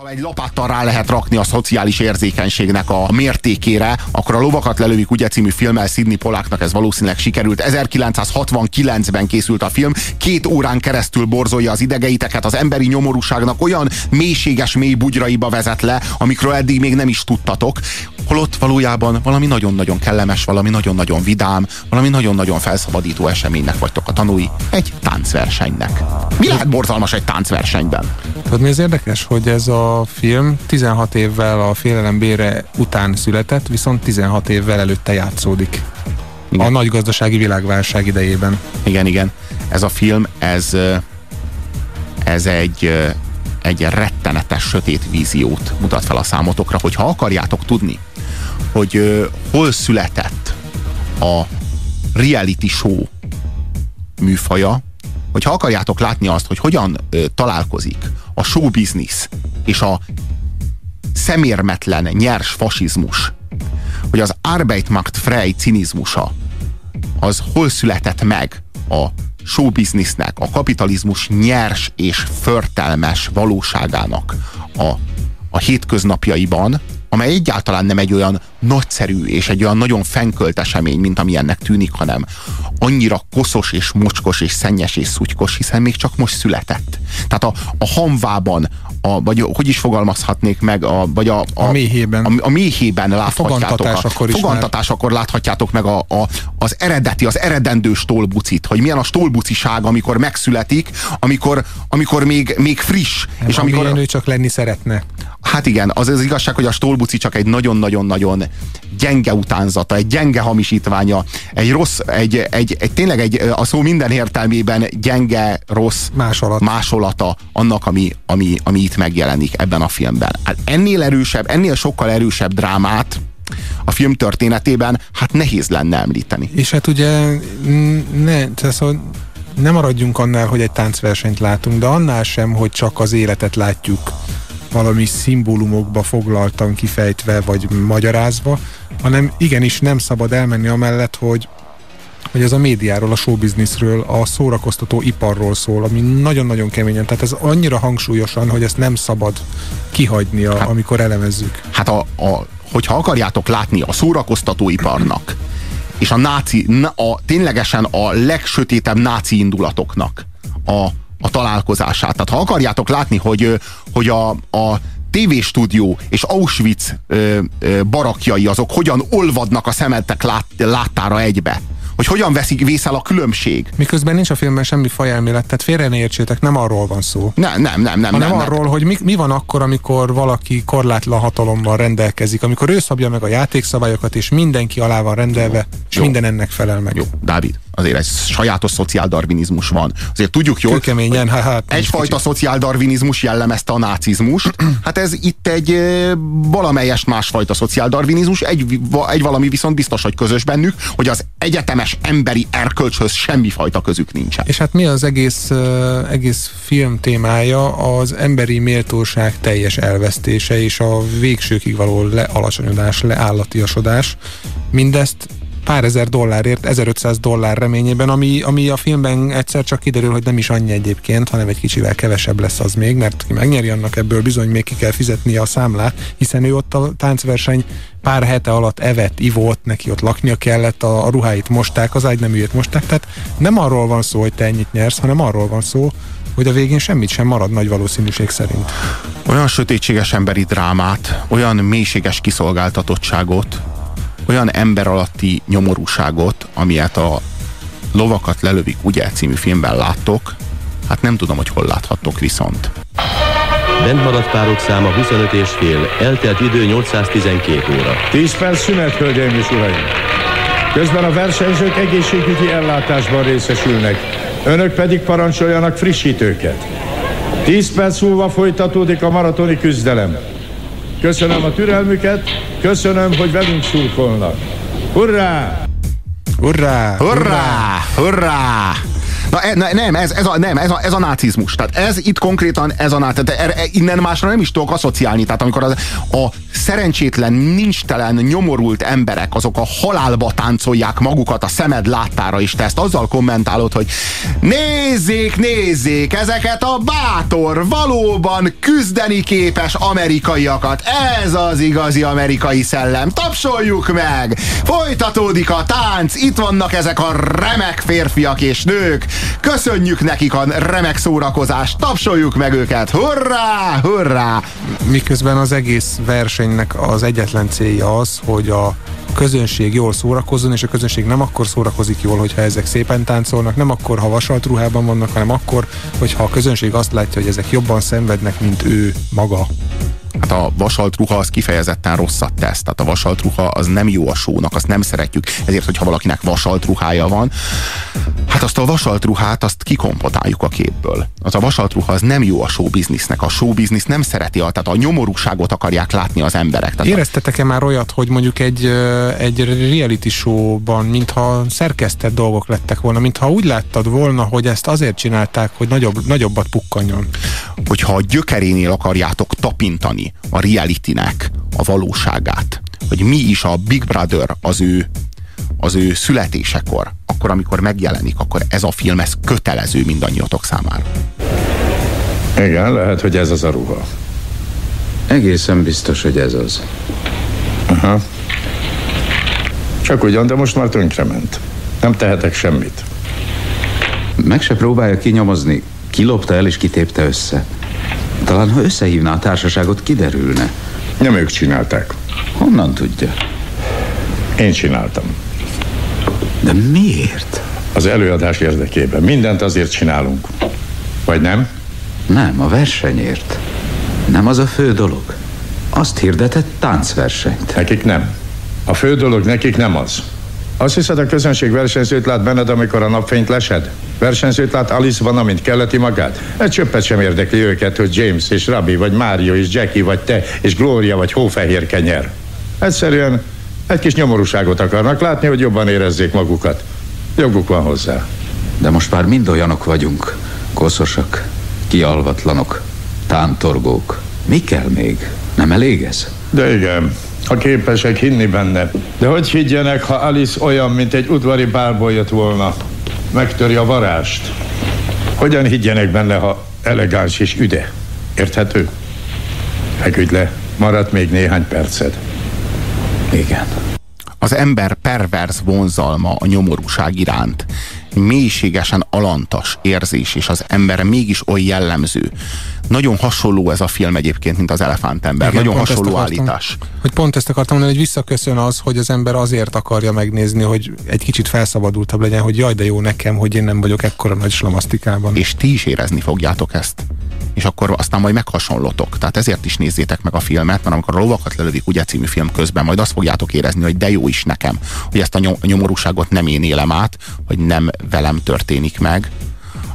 Ha egy lapáttal rá lehet rakni a szociális érzékenységnek a mértékére, akkor a Lovakat lelövik ugye című filmmel Sidney Poláknak ez valószínűleg sikerült. 1969-ben készült a film, két órán keresztül borzolja az idegeiteket, az emberi nyomorúságnak olyan mélységes mély bugyraiba vezet le, amikről eddig még nem is tudtatok, holott valójában valami nagyon-nagyon kellemes, valami nagyon-nagyon vidám, valami nagyon-nagyon felszabadító eseménynek vagytok a tanúi, egy táncversenynek. Mi lehet borzalmas egy táncversenyben? Tudod, mi az érdekes, hogy ez a film 16 évvel a félelem bére után született, viszont 16 évvel előtte játszódik. Igen. A nagy gazdasági világválság idejében. Igen, igen. Ez a film, ez, ez egy, egy rettenetes sötét víziót mutat fel a számotokra, hogy ha akarjátok tudni, hogy hol született a reality show műfaja, hogyha akarjátok látni azt, hogy hogyan találkozik a show business és a szemérmetlen, nyers fasizmus, hogy az Arbeitmacht Frey cinizmusa az hol született meg a showbiznisznek, a kapitalizmus nyers és förtelmes valóságának a, a hétköznapjaiban, amely egyáltalán nem egy olyan nagyszerű és egy olyan nagyon fenkölt esemény, mint ami ennek tűnik, hanem annyira koszos és mocskos és szennyes és szutykos, hiszen még csak most született. Tehát a, a hamvában, a, vagy hogy is fogalmazhatnék meg, a, vagy a, a, a méhében, a, a méhében láthatjátok. A akkor, fogantatás akkor láthatjátok meg a, a, az eredeti, az eredendő stolbucit, hogy milyen a stolbuciság, amikor megszületik, amikor, amikor még, még friss. Nem, és amikor ő csak lenni szeretne. Hát igen, az az igazság, hogy a stolbuci csak egy nagyon-nagyon-nagyon gyenge utánzata, egy gyenge hamisítványa, egy rossz, egy, egy, egy tényleg egy, a szó minden értelmében gyenge, rossz Másolat. másolata annak, ami, ami, ami itt megjelenik ebben a filmben. Hát ennél erősebb, ennél sokkal erősebb drámát a film történetében, hát nehéz lenne említeni. És hát ugye ne, tehát szóval nem maradjunk annál, hogy egy táncversenyt látunk, de annál sem, hogy csak az életet látjuk valami szimbólumokba foglaltan kifejtve, vagy magyarázva, hanem igenis nem szabad elmenni amellett, hogy hogy ez a médiáról, a showbizniszről, a szórakoztató iparról szól, ami nagyon-nagyon keményen, tehát ez annyira hangsúlyosan, hogy ezt nem szabad kihagyni, hát, amikor elemezzük. Hát a, a, hogyha akarjátok látni a szórakoztatóiparnak, és a náci, a, ténylegesen a legsötétebb náci indulatoknak a, a találkozását. Tehát ha akarjátok látni, hogy, hogy a, a tévéstúdió és Auschwitz ö, ö, barakjai azok hogyan olvadnak a szemetek lát, láttára egybe, hogy hogyan veszik vészel a különbség. Miközben nincs a filmben semmi fajelmélet, tehát félre ne értsétek, nem arról van szó. Nem, nem, nem, nem. Hanem nem, arról, nem. hogy mi, mi van akkor, amikor valaki korlátlan hatalommal rendelkezik, amikor ő szabja meg a játékszabályokat, és mindenki alá van rendelve, Jó. és Jó. minden ennek felel meg. Jó, Dávid, azért egy sajátos szociáldarvinizmus van. Azért tudjuk jól, Kőkeményen, hogy hát, egyfajta szociáldarvinizmus jellemezte a nácizmust. Hát ez itt egy valamelyest másfajta szociáldarvinizmus, egy, egy valami viszont biztos, hogy közös bennük, hogy az egyetemes emberi erkölcshöz semmifajta közük nincsen. És hát mi az egész, egész film témája? Az emberi méltóság teljes elvesztése és a végsőkig való lealacsonyodás, leállatiasodás. Mindezt pár ezer dollárért, 1500 dollár reményében, ami, ami a filmben egyszer csak kiderül, hogy nem is annyi egyébként, hanem egy kicsivel kevesebb lesz az még, mert ki megnyeri annak ebből bizony még ki kell fizetnie a számlát, hiszen ő ott a táncverseny pár hete alatt evett, ivott, neki ott laknia kellett, a, a ruháit mosták, az ágyneműjét mosták, tehát nem arról van szó, hogy te ennyit nyersz, hanem arról van szó, hogy a végén semmit sem marad nagy valószínűség szerint. Olyan sötétséges emberi drámát, olyan mélységes kiszolgáltatottságot, olyan ember alatti nyomorúságot, amilyet a Lovakat lelövik, ugye című filmben láttok, hát nem tudom, hogy hol láthattok viszont. Bent maradt párok száma 25 és fél, eltelt idő 812 óra. 10 perc szünet, hölgyeim és uraim! Közben a versenyzők egészségügyi ellátásban részesülnek, önök pedig parancsoljanak frissítőket. 10 perc múlva folytatódik a maratoni küzdelem. Köszönöm a türelmüket, köszönöm, hogy velünk szurkolnak. Hurrá! Hurrá! Hurrá! Hurrá! Na, e, nem, ez, ez, a, nem ez, a, ez a nácizmus. Tehát ez itt konkrétan ez a nácizmus. Tehát er, innen másra nem is tudok asszociálni. Tehát amikor az, a szerencsétlen, nincstelen, nyomorult emberek azok a halálba táncolják magukat a szemed láttára is, te ezt azzal kommentálod, hogy nézzék, nézzék ezeket a bátor, valóban küzdeni képes amerikaiakat. Ez az igazi amerikai szellem. Tapsoljuk meg! Folytatódik a tánc, itt vannak ezek a remek férfiak és nők. Köszönjük nekik a remek szórakozást, tapsoljuk meg őket. Hurrá, hurrá! Miközben az egész versenynek az egyetlen célja az, hogy a közönség jól szórakozzon, és a közönség nem akkor szórakozik jól, hogyha ezek szépen táncolnak, nem akkor, ha vasalt ruhában vannak, hanem akkor, hogyha a közönség azt látja, hogy ezek jobban szenvednek, mint ő maga. Hát a vasalt ruha az kifejezetten rosszat tesz. Tehát a vasalt ruha az nem jó a sónak, azt nem szeretjük. Ezért, hogyha valakinek vasalt ruhája van, hát azt a vasalt ruhát azt kikompotáljuk a képből. Az a vasalt ruha az nem jó a showbiznisznek. A showbiznisz nem szereti, tehát a nyomorúságot akarják látni az emberek. Tehát Éreztetek-e már olyat, hogy mondjuk egy, egy reality showban, mintha szerkesztett dolgok lettek volna, mintha úgy láttad volna, hogy ezt azért csinálták, hogy nagyobb, nagyobbat pukkanjon? Hogyha a gyökerénél akarjátok tapintani a realitynek a valóságát, hogy mi is a Big Brother az ő, az ő születésekor, akkor amikor megjelenik, akkor ez a film, ez kötelező mindannyiatok számára. Igen, lehet, hogy ez az a ruha. Egészen biztos, hogy ez az. Aha. Csak ugyan, de most már tönkrement. Nem tehetek semmit. Meg se próbálja kinyomozni. Kilopta el és kitépte össze. Talán, ha összehívná a társaságot, kiderülne. Nem ők csinálták. Honnan tudja? Én csináltam. De miért? Az előadás érdekében. Mindent azért csinálunk. Vagy nem? Nem, a versenyért. Nem az a fő dolog. Azt hirdetett táncversenyt. Nekik nem. A fő dolog nekik nem az. Azt hiszed, a közönség versenyzőt lát benned, amikor a napfényt lesed? Versenyzőt lát Alice van, amint kelleti magát? Egy csöppet sem érdekli őket, hogy James és Rabbi, vagy Mário és Jackie, vagy te, és Gloria, vagy hófehér kenyer. Egyszerűen egy kis nyomorúságot akarnak látni, hogy jobban érezzék magukat. Joguk van hozzá. De most már mind olyanok vagyunk. Koszosak, kialvatlanok, tántorgók. Mi kell még? Nem elég ez? De igen, ha képesek hinni benne. De hogy higgyenek, ha Alice olyan, mint egy udvari bálból jött volna? Megtöri a varást. Hogyan higgyenek benne, ha elegáns és üde? Érthető? Feküdj le, maradt még néhány perced. Igen. Az ember perverz vonzalma a nyomorúság iránt mélységesen alantas érzés, és az emberre mégis oly jellemző. Nagyon hasonló ez a film egyébként, mint az Elefántember. Igen, Nagyon hasonló akartam, állítás. Hogy pont ezt akartam mondani, hogy visszaköszön az, hogy az ember azért akarja megnézni, hogy egy kicsit felszabadultabb legyen, hogy jaj, de jó nekem, hogy én nem vagyok ekkora nagy slamasztikában. És ti is érezni fogjátok ezt és akkor aztán majd meghasonlotok. Tehát ezért is nézzétek meg a filmet, mert amikor a lovakat lelövik ugye című film közben, majd azt fogjátok érezni, hogy de jó is nekem, hogy ezt a nyomorúságot nem én élem át, hogy nem velem történik meg,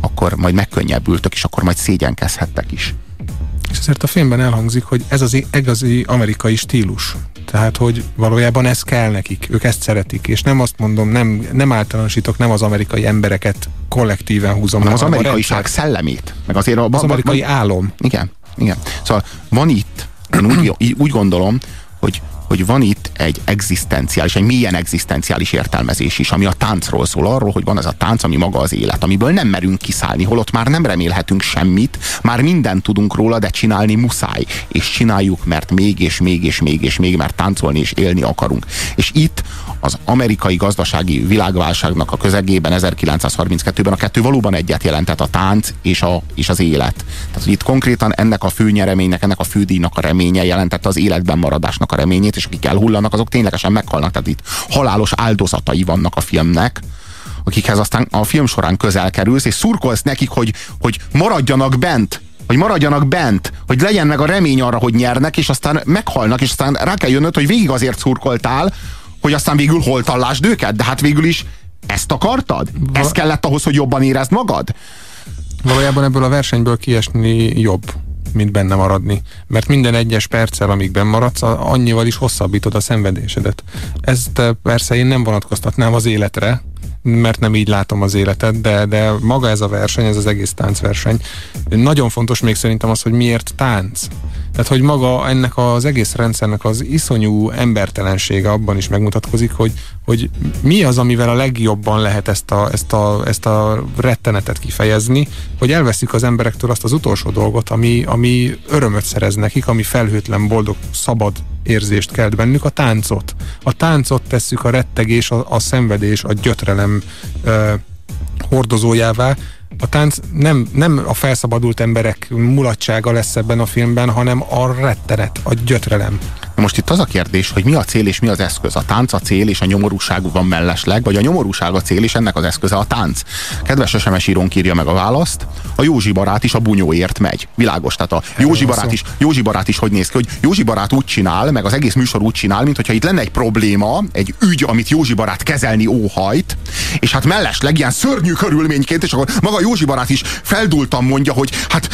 akkor majd megkönnyebbültök, és akkor majd szégyenkezhettek is. És ezért a filmben elhangzik, hogy ez az igazi amerikai stílus. Tehát, hogy valójában ez kell nekik, ők ezt szeretik, és nem azt mondom, nem, nem általánosítok, nem az amerikai embereket kollektíven húzom. Hanem az amerikaiság szellemét. Meg azért a, az amerikai álom. Igen, igen. Szóval van itt, én úgy, úgy gondolom, hogy hogy van itt egy egzisztenciális, egy milyen egzisztenciális értelmezés is, ami a táncról szól, arról, hogy van ez a tánc, ami maga az élet, amiből nem merünk kiszállni, holott már nem remélhetünk semmit, már mindent tudunk róla, de csinálni muszáj. És csináljuk, mert még és még és még és még, mert táncolni és élni akarunk. És itt az amerikai gazdasági világválságnak a közegében 1932-ben a kettő valóban egyet jelentett a tánc és, a, és az élet. Tehát hogy itt konkrétan ennek a főnyereménynek, ennek a fődíjnak a reménye jelentette az életben maradásnak a reményét, és akik elhullanak, azok ténylegesen meghalnak. Tehát itt halálos áldozatai vannak a filmnek, akikhez aztán a film során közel kerülsz, és szurkolsz nekik, hogy, hogy maradjanak bent, hogy maradjanak bent, hogy legyen meg a remény arra, hogy nyernek, és aztán meghalnak, és aztán rá kell jönnöd, hogy végig azért szurkoltál, hogy aztán végül hol tallásd őket, de hát végül is ezt akartad? Ez kellett ahhoz, hogy jobban érezd magad? Valójában ebből a versenyből kiesni jobb mint benne maradni. Mert minden egyes perccel, amíg benn maradsz, annyival is hosszabbítod a szenvedésedet. Ezt persze én nem vonatkoztatnám az életre, mert nem így látom az életet, de, de maga ez a verseny, ez az egész táncverseny. Nagyon fontos még szerintem az, hogy miért tánc. Tehát, hogy maga ennek az egész rendszernek az iszonyú embertelensége abban is megmutatkozik, hogy, hogy mi az, amivel a legjobban lehet ezt a, ezt, a, ezt a rettenetet kifejezni, hogy elveszik az emberektől azt az utolsó dolgot, ami, ami örömöt szerez nekik, ami felhőtlen, boldog, szabad érzést kelt bennük, a táncot. A táncot tesszük a rettegés, a, a szenvedés, a gyötrelem ö, hordozójává, a tánc nem, nem a felszabadult emberek mulatsága lesz ebben a filmben, hanem a rettenet, a gyötrelem. Most itt az a kérdés, hogy mi a cél és mi az eszköz. A tánc a cél és a nyomorúság van mellesleg, vagy a nyomorúság a cél és ennek az eszköze a tánc. Kedves SMS írónk írja meg a választ. A Józsi barát is a bunyóért megy. Világos. Tehát a Józsi barát, is, Józsi barát is hogy néz ki, hogy Józsi barát úgy csinál, meg az egész műsor úgy csinál, mint hogyha itt lenne egy probléma, egy ügy, amit Józsi barát kezelni óhajt, és hát mellesleg ilyen szörnyű körülményként, és akkor maga Józsi barát is feldultam mondja, hogy hát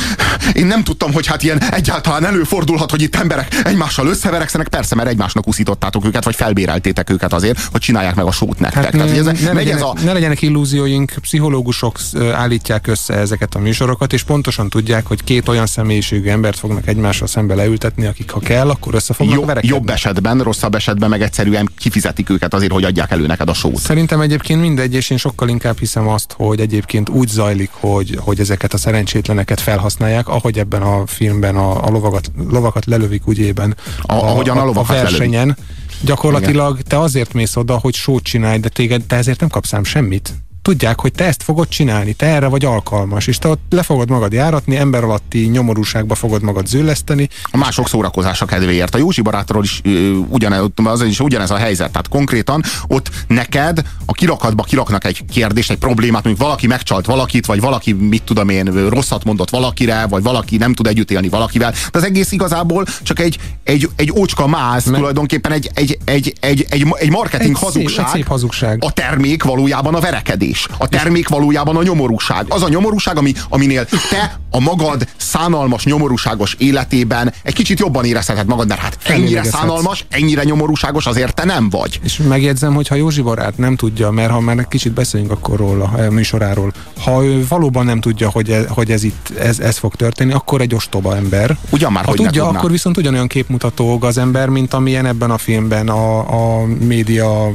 én nem tudtam, hogy hát ilyen egyáltalán előfordulhat, hogy itt emberek egymással összeverekszenek, persze, mert egymásnak uszítottátok őket, vagy felbéreltétek őket azért, hogy csinálják meg a sót nektek. Hát, Tehát, ez, ne, legyenek, ez a... ne legyenek illúzióink, pszichológusok állítják össze ezeket a műsorokat, és pontosan tudják, hogy két olyan személyiségű embert fognak egymással szembe leültetni, akik ha kell, akkor össze fognak Jobb, verekedni. Jobb esetben, rosszabb esetben meg egyszerűen kifizetik őket azért, hogy adják elő neked a sót. Szerintem egyébként mindegy, és én sokkal inkább hiszem azt, hogy egyébként úgy zajlik, hogy, hogy ezeket a szerencsétleneket felhasználják, ahogy ebben a filmben a, a lovakat, lovakat lelövik ügyében. A, a, ahogyan a, a, a versenyen. Lelövik. Gyakorlatilag Igen. te azért mész oda, hogy sót csinálj, de téged te ezért nem kapsz semmit tudják, hogy te ezt fogod csinálni, te erre vagy alkalmas, és te ott le fogod magad járatni, ember alatti nyomorúságba fogod magad zülleszteni. A mások szórakozása kedvéért. A Józsi barátról is, ugyanez, az is ugyanez a helyzet. Tehát konkrétan ott neked a kirakatba kiraknak egy kérdést, egy problémát, mondjuk valaki megcsalt valakit, vagy valaki, mit tudom én, rosszat mondott valakire, vagy valaki nem tud együtt élni valakivel. De az egész igazából csak egy, egy, egy ócska máz, Me- tulajdonképpen egy, egy, egy, egy, egy, egy marketing egy hazugság. Szép, egy szép hazugság. A termék valójában a verekedés is. A termék valójában a nyomorúság. Az a nyomorúság, ami, aminél te a magad szánalmas, nyomorúságos életében egy kicsit jobban érezheted magad, mert hát ennyire szánalmas, ennyire nyomorúságos azért te nem vagy. És megjegyzem, hogy ha Józsi barát nem tudja, mert ha már kicsit beszéljünk akkor róla, a műsoráról, ha ő valóban nem tudja, hogy ez, hogy ez itt, ez, ez fog történni, akkor egy ostoba ember. Ugyan már, ha hogy tudja, akkor viszont ugyanolyan képmutató az ember, mint amilyen ebben a filmben a, a média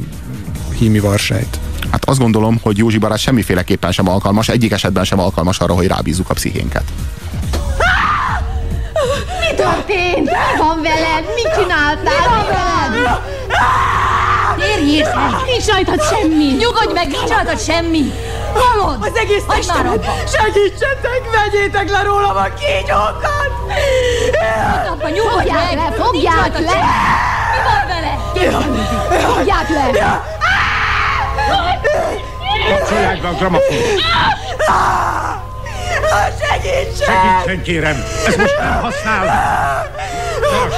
hími varsejt. Hát azt gondolom, hogy Józsi barát semmiféleképpen sem alkalmas, egyik esetben sem alkalmas arra, hogy rábízzuk a pszichénket. Mi történt? Mi van veled? Mit csináltál? Mi van veled? Térj észre! Nincs rajtad semmi! Nyugodj meg, nincs rajtad semmi! Hallod? Az egész testemet! Segítsetek, vegyétek le rólam a kígyókat! Abba, nyugodj meg! le, fogják le! Mi van vele? Fogják le! Kapcsolják be a gramafon! Segítsen! Segítsen, kérem! Ez most nem használ!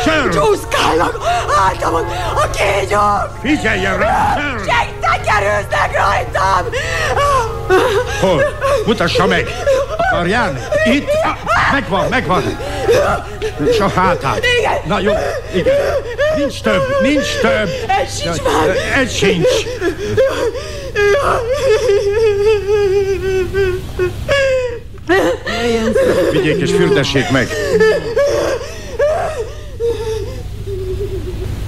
Sör! Csúszkálnak hátamon a kígyók! Figyeljen rá! Segítek, rajtam! Hol? Mutassa meg! Akarján? Itt? Ah, megvan, megvan! És a hátát. Igen. Na jó, igen. Nincs több, nincs több. Egy sincs már. Egy sincs. Vigyék és fürdessék meg.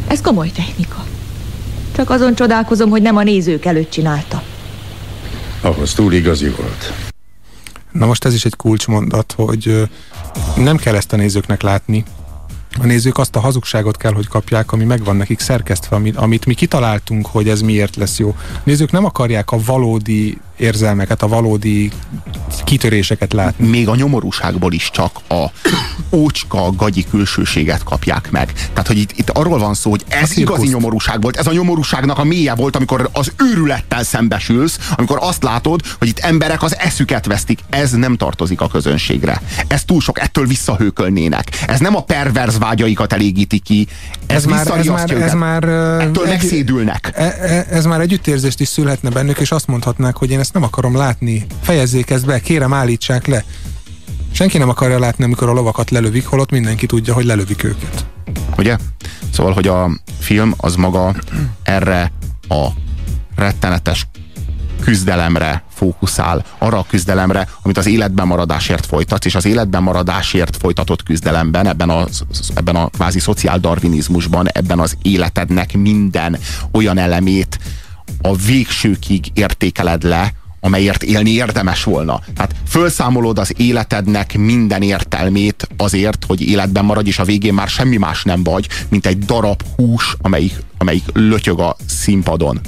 Ez komoly technika. Csak azon csodálkozom, hogy nem a nézők előtt csinálta. Ahhoz túl igazi volt. Na most ez is egy kulcsmondat, hogy nem kell ezt a nézőknek látni, a nézők azt a hazugságot kell, hogy kapják, ami megvan nekik szerkesztve, amit, mi kitaláltunk, hogy ez miért lesz jó. A nézők nem akarják a valódi érzelmeket, a valódi kitöréseket látni. Még a nyomorúságból is csak a ócska, gagyi külsőséget kapják meg. Tehát, hogy itt, itt arról van szó, hogy ez igazi nyomorúság volt. Ez a nyomorúságnak a mélye volt, amikor az őrülettel szembesülsz, amikor azt látod, hogy itt emberek az eszüket vesztik. Ez nem tartozik a közönségre. Ez túl sok, ettől visszahőkölnének. Ez nem a perverz vágyaikat elégíti ki. Ez, ez már, ez már, ez már ettől egy, megszédülnek. E, e, ez már együttérzést is szülhetne bennük, és azt mondhatnák, hogy én ezt nem akarom látni. Fejezzék ezt be, kérem állítsák le. Senki nem akarja látni, amikor a lovakat lelövik, holott mindenki tudja, hogy lelövik őket. Ugye? Szóval, hogy a film az maga erre a rettenetes küzdelemre fókuszál, arra a küzdelemre, amit az életben maradásért folytatsz, és az életben maradásért folytatott küzdelemben, ebben a, ebben a kvázi szociáldarvinizmusban, ebben az életednek minden olyan elemét a végsőkig értékeled le, amelyért élni érdemes volna. Tehát fölszámolod az életednek minden értelmét azért, hogy életben maradj, és a végén már semmi más nem vagy, mint egy darab hús, amelyik, amelyik lötyög a színpadon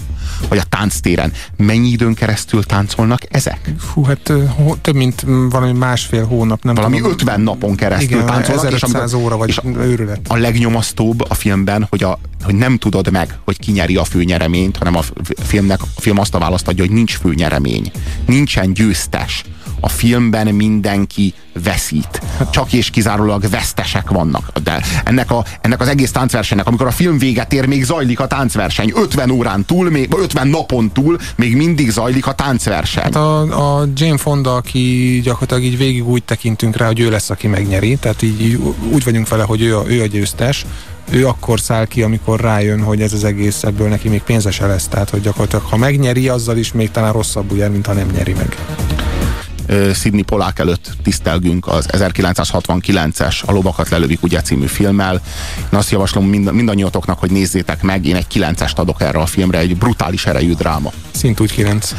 vagy a tánctéren. Mennyi időn keresztül táncolnak ezek? Fú, hát több mint valami másfél hónap, nem Valami tudom. 50 napon keresztül Igen, táncolnak. 1500 amikor, óra, vagy és a, őrület. A legnyomasztóbb a filmben, hogy, a, hogy nem tudod meg, hogy ki nyeri a főnyereményt, hanem a filmnek, a film azt a választ adja, hogy nincs főnyeremény. Nincsen győztes. A filmben mindenki veszít. Csak és kizárólag vesztesek vannak. De ennek, a, ennek az egész táncversenynek, amikor a film véget ér, még zajlik a táncverseny. 50 órán túl, még, 50 napon túl még mindig zajlik a táncverseny. Hát a, a Jane Fonda, aki gyakorlatilag így végig úgy tekintünk rá, hogy ő lesz, aki megnyeri. Tehát így, úgy vagyunk vele, hogy ő a, ő a győztes ő akkor száll ki, amikor rájön, hogy ez az egész ebből neki még pénzese lesz. Tehát, hogy gyakorlatilag ha megnyeri, azzal is még talán rosszabbul jár, mint ha nem nyeri meg. Sidney Polák előtt tisztelgünk az 1969-es A lovakat lelövik ugye című filmmel. Én azt javaslom mind, mindannyiatoknak, hogy nézzétek meg, én egy 9-est adok erre a filmre, egy brutális erejű dráma. Szint úgy 9.